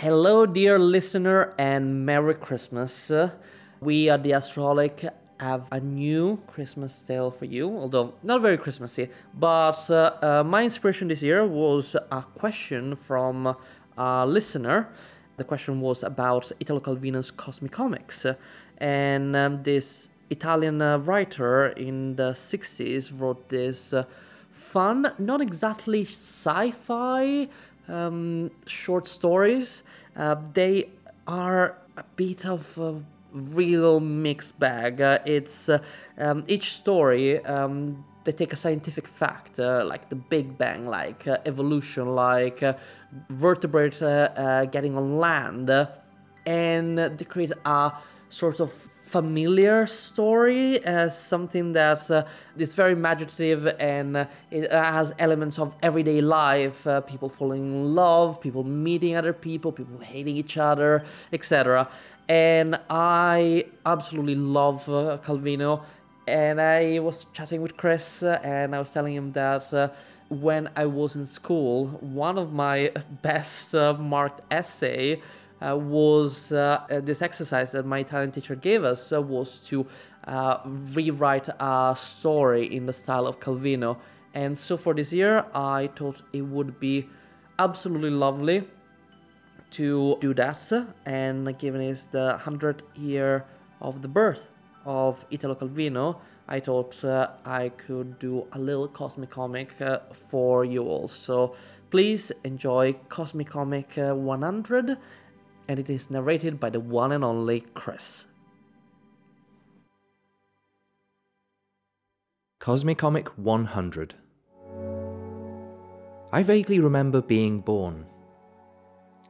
Hello, dear listener, and Merry Christmas. We at the Astroholic have a new Christmas tale for you, although not very Christmassy. But uh, uh, my inspiration this year was a question from a listener. The question was about Italo Calvino's Cosmicomics. And um, this Italian uh, writer in the 60s wrote this uh, fun, not exactly sci fi um, short stories. Uh, they are a bit of a real mixed bag. Uh, it's uh, um, each story. Um, they take a scientific fact uh, like the Big Bang, like uh, evolution, like uh, vertebrate getting on land, and they create a sort of familiar story as something that uh, is very imaginative and uh, it has elements of everyday life uh, people falling in love people meeting other people people hating each other etc and i absolutely love uh, calvino. And i was chatting with chris uh, and i was telling him that uh, when i was in school one of my best marked essay uh, was uh, uh, this exercise that my Italian teacher gave us uh, was to uh, rewrite a story in the style of Calvino. And so for this year, I thought it would be absolutely lovely to do that. And given it's the 100th year of the birth of Italo Calvino, I thought uh, I could do a little Cosmicomic uh, for you all. So please enjoy Cosmicomic uh, 100 and it is narrated by the one and only Chris. Cosmicomic 100 I vaguely remember being born.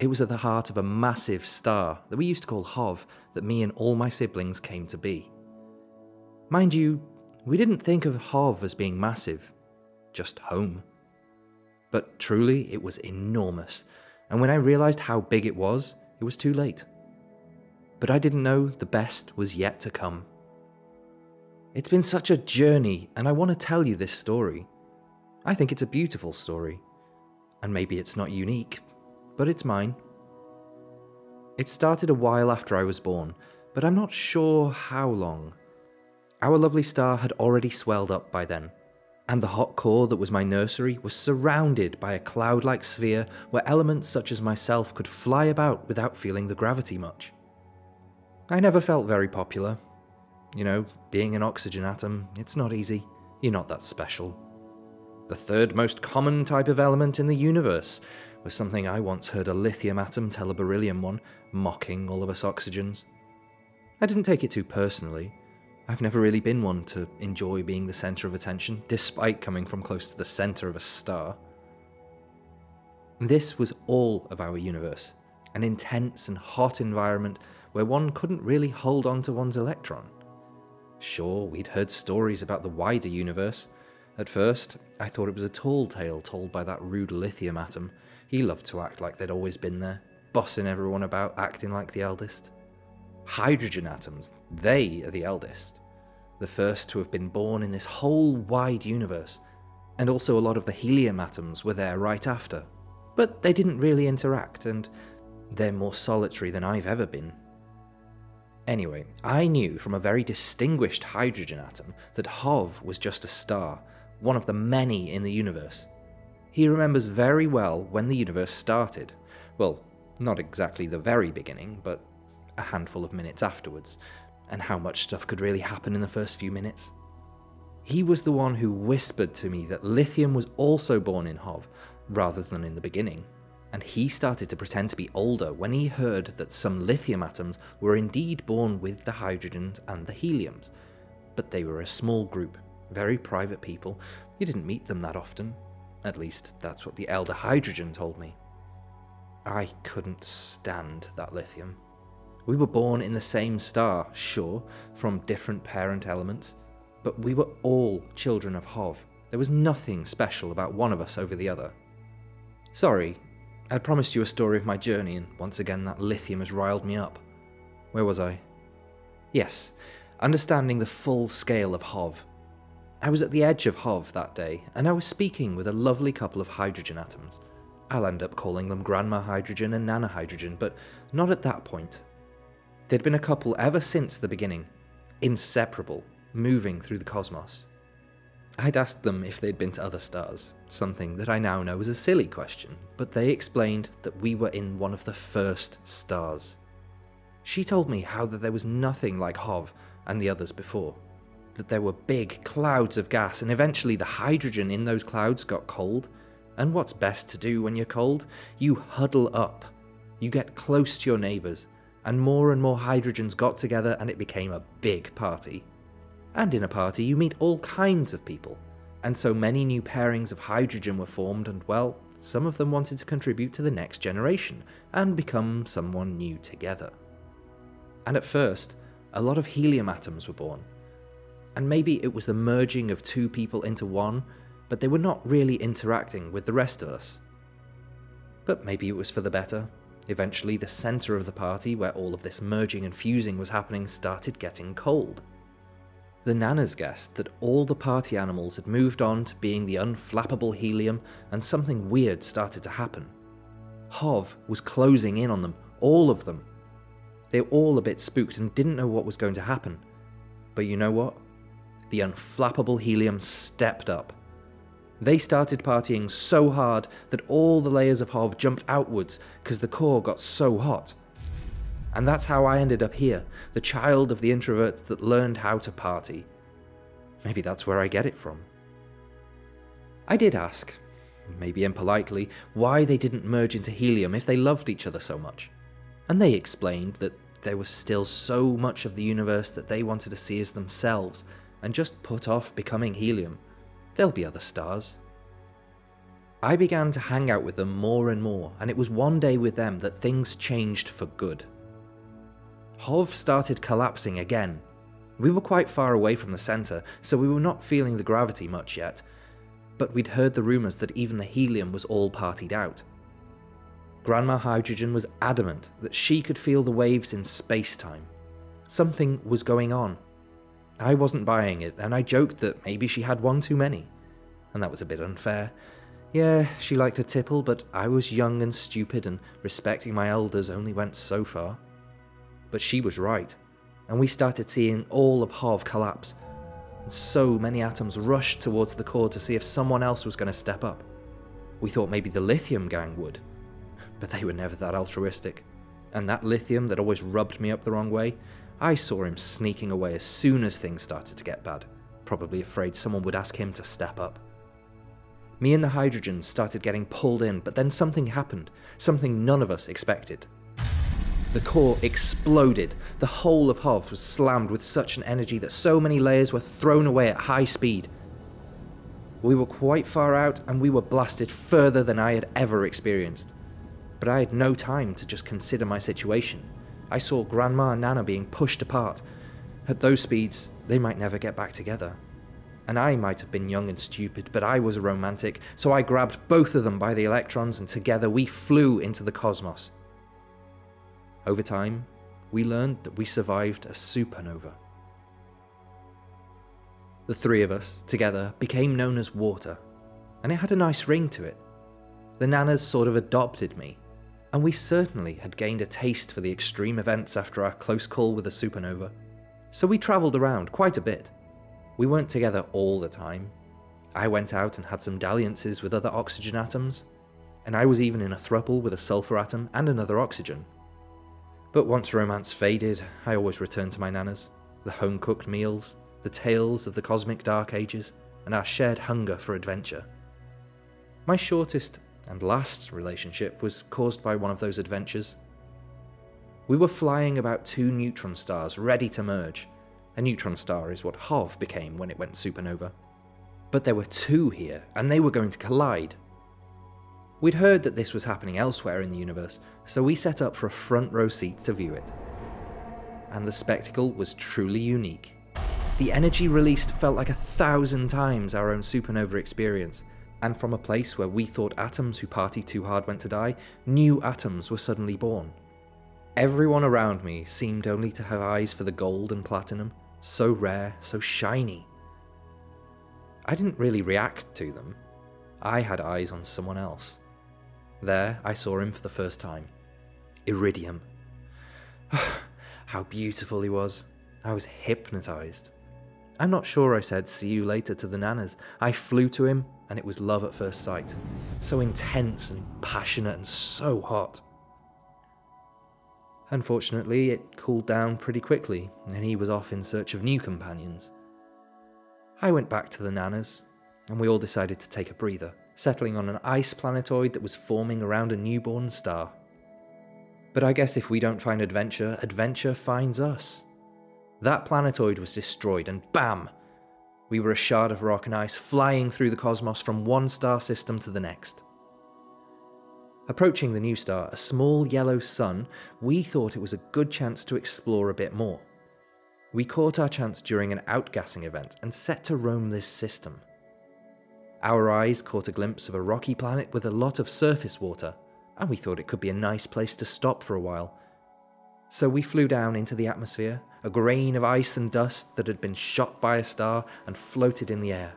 It was at the heart of a massive star that we used to call Hov that me and all my siblings came to be. Mind you, we didn't think of Hov as being massive, just home. But truly, it was enormous, and when I realised how big it was, it was too late. But I didn't know the best was yet to come. It's been such a journey, and I want to tell you this story. I think it's a beautiful story. And maybe it's not unique, but it's mine. It started a while after I was born, but I'm not sure how long. Our lovely star had already swelled up by then, and the hot core that was my nursery was surrounded by a cloud like sphere where elements such as myself could fly about without feeling the gravity much. I never felt very popular. You know, being an oxygen atom, it's not easy. You're not that special. The third most common type of element in the universe was something I once heard a lithium atom tell a beryllium one, mocking all of us oxygens. I didn't take it too personally. I've never really been one to enjoy being the centre of attention, despite coming from close to the centre of a star. This was all of our universe, an intense and hot environment where one couldn't really hold on to one's electron. Sure, we'd heard stories about the wider universe. At first, I thought it was a tall tale told by that rude lithium atom. He loved to act like they'd always been there, bossing everyone about, acting like the eldest. Hydrogen atoms, they are the eldest. The first to have been born in this whole wide universe. And also a lot of the helium atoms were there right after. But they didn't really interact, and they're more solitary than I've ever been. Anyway, I knew from a very distinguished hydrogen atom that Hov was just a star, one of the many in the universe. He remembers very well when the universe started. Well, not exactly the very beginning, but a handful of minutes afterwards, and how much stuff could really happen in the first few minutes. He was the one who whispered to me that lithium was also born in Hov, rather than in the beginning, and he started to pretend to be older when he heard that some lithium atoms were indeed born with the hydrogens and the heliums, but they were a small group, very private people. You didn't meet them that often. At least, that's what the elder hydrogen told me. I couldn't stand that lithium. We were born in the same star, sure, from different parent elements, but we were all children of Hov. There was nothing special about one of us over the other. Sorry, I'd promised you a story of my journey, and once again that lithium has riled me up. Where was I? Yes, understanding the full scale of Hov. I was at the edge of Hov that day, and I was speaking with a lovely couple of hydrogen atoms. I'll end up calling them Grandma Hydrogen and Nana Hydrogen, but not at that point. They'd been a couple ever since the beginning, inseparable, moving through the cosmos. I'd asked them if they'd been to other stars, something that I now know is a silly question, but they explained that we were in one of the first stars. She told me how that there was nothing like Hov and the others before, that there were big clouds of gas, and eventually the hydrogen in those clouds got cold. And what's best to do when you're cold? You huddle up. You get close to your neighbours, and more and more hydrogens got together, and it became a big party. And in a party, you meet all kinds of people. And so many new pairings of hydrogen were formed, and well, some of them wanted to contribute to the next generation and become someone new together. And at first, a lot of helium atoms were born. And maybe it was the merging of two people into one, but they were not really interacting with the rest of us. But maybe it was for the better. Eventually, the centre of the party, where all of this merging and fusing was happening, started getting cold. The Nanas guessed that all the party animals had moved on to being the unflappable helium, and something weird started to happen. Hov was closing in on them, all of them. They were all a bit spooked and didn't know what was going to happen. But you know what? The unflappable helium stepped up. They started partying so hard that all the layers of Hov jumped outwards because the core got so hot. And that's how I ended up here, the child of the introverts that learned how to party. Maybe that's where I get it from. I did ask, maybe impolitely, why they didn't merge into helium if they loved each other so much. And they explained that there was still so much of the universe that they wanted to see as themselves and just put off becoming helium. There'll be other stars. I began to hang out with them more and more, and it was one day with them that things changed for good. Hov started collapsing again. We were quite far away from the centre, so we were not feeling the gravity much yet, but we'd heard the rumours that even the helium was all partied out. Grandma Hydrogen was adamant that she could feel the waves in space time. Something was going on. I wasn't buying it, and I joked that maybe she had one too many. And that was a bit unfair. Yeah, she liked a tipple, but I was young and stupid, and respecting my elders only went so far. But she was right, and we started seeing all of Hov collapse. And so many atoms rushed towards the core to see if someone else was going to step up. We thought maybe the lithium gang would, but they were never that altruistic. And that lithium that always rubbed me up the wrong way, I saw him sneaking away as soon as things started to get bad, probably afraid someone would ask him to step up. Me and the hydrogen started getting pulled in, but then something happened, something none of us expected. The core exploded. The whole of Hov was slammed with such an energy that so many layers were thrown away at high speed. We were quite far out and we were blasted further than I had ever experienced. But I had no time to just consider my situation. I saw Grandma and Nana being pushed apart. At those speeds, they might never get back together. And I might have been young and stupid, but I was a romantic, so I grabbed both of them by the electrons and together we flew into the cosmos. Over time, we learned that we survived a supernova. The three of us, together, became known as Water, and it had a nice ring to it. The Nanas sort of adopted me, and we certainly had gained a taste for the extreme events after our close call with the supernova. So we travelled around quite a bit. We weren't together all the time. I went out and had some dalliances with other oxygen atoms, and I was even in a thruple with a sulfur atom and another oxygen. But once romance faded, I always returned to my nanas, the home cooked meals, the tales of the cosmic dark ages, and our shared hunger for adventure. My shortest and last relationship was caused by one of those adventures. We were flying about two neutron stars ready to merge. A neutron star is what Hov became when it went supernova. But there were two here, and they were going to collide. We'd heard that this was happening elsewhere in the universe, so we set up for a front row seat to view it. And the spectacle was truly unique. The energy released felt like a thousand times our own supernova experience, and from a place where we thought atoms who party too hard went to die, new atoms were suddenly born. Everyone around me seemed only to have eyes for the gold and platinum, so rare, so shiny. I didn't really react to them. I had eyes on someone else. There, I saw him for the first time. Iridium. How beautiful he was. I was hypnotized. I'm not sure I said see you later to the nanas. I flew to him, and it was love at first sight. So intense and passionate and so hot. Unfortunately, it cooled down pretty quickly, and he was off in search of new companions. I went back to the nanas, and we all decided to take a breather, settling on an ice planetoid that was forming around a newborn star. But I guess if we don't find adventure, adventure finds us. That planetoid was destroyed, and bam! We were a shard of rock and ice flying through the cosmos from one star system to the next. Approaching the new star, a small yellow sun, we thought it was a good chance to explore a bit more. We caught our chance during an outgassing event and set to roam this system. Our eyes caught a glimpse of a rocky planet with a lot of surface water, and we thought it could be a nice place to stop for a while. So we flew down into the atmosphere, a grain of ice and dust that had been shot by a star and floated in the air.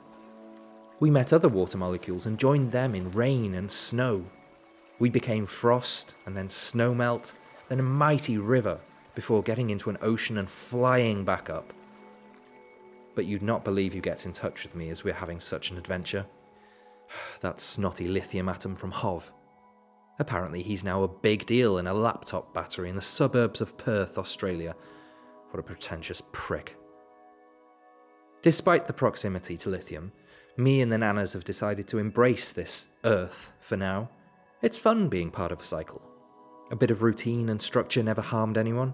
We met other water molecules and joined them in rain and snow. We became frost and then snow melt, then a mighty river before getting into an ocean and flying back up. But you'd not believe who gets in touch with me as we're having such an adventure. That snotty lithium atom from Hov. Apparently, he's now a big deal in a laptop battery in the suburbs of Perth, Australia. What a pretentious prick. Despite the proximity to lithium, me and the nanas have decided to embrace this Earth for now. It's fun being part of a cycle. A bit of routine and structure never harmed anyone.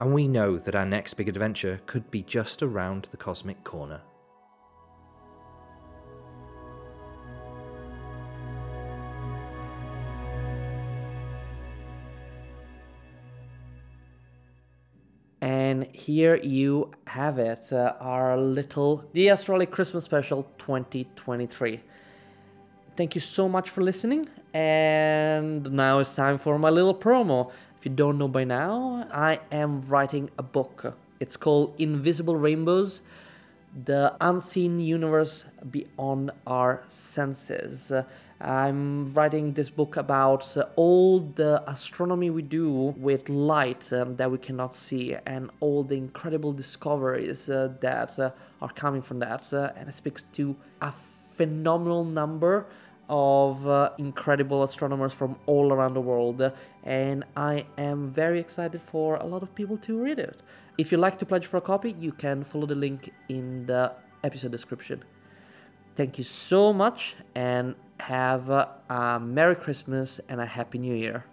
And we know that our next big adventure could be just around the cosmic corner. And here you have it, uh, our little The Astroholic Christmas Special 2023. Thank you so much for listening. And now it's time for my little promo. If you don't know by now, I am writing a book. It's called Invisible Rainbows The Unseen Universe Beyond Our Senses. I'm writing this book about all the astronomy we do with light um, that we cannot see and all the incredible discoveries uh, that uh, are coming from that. Uh, and I speak to a phenomenal number of uh, incredible astronomers from all around the world. And I am very excited for a lot of people to read it. If you'd like to pledge for a copy, you can follow the link in the episode description. Thank you so much and have a, a Merry Christmas and a Happy New Year.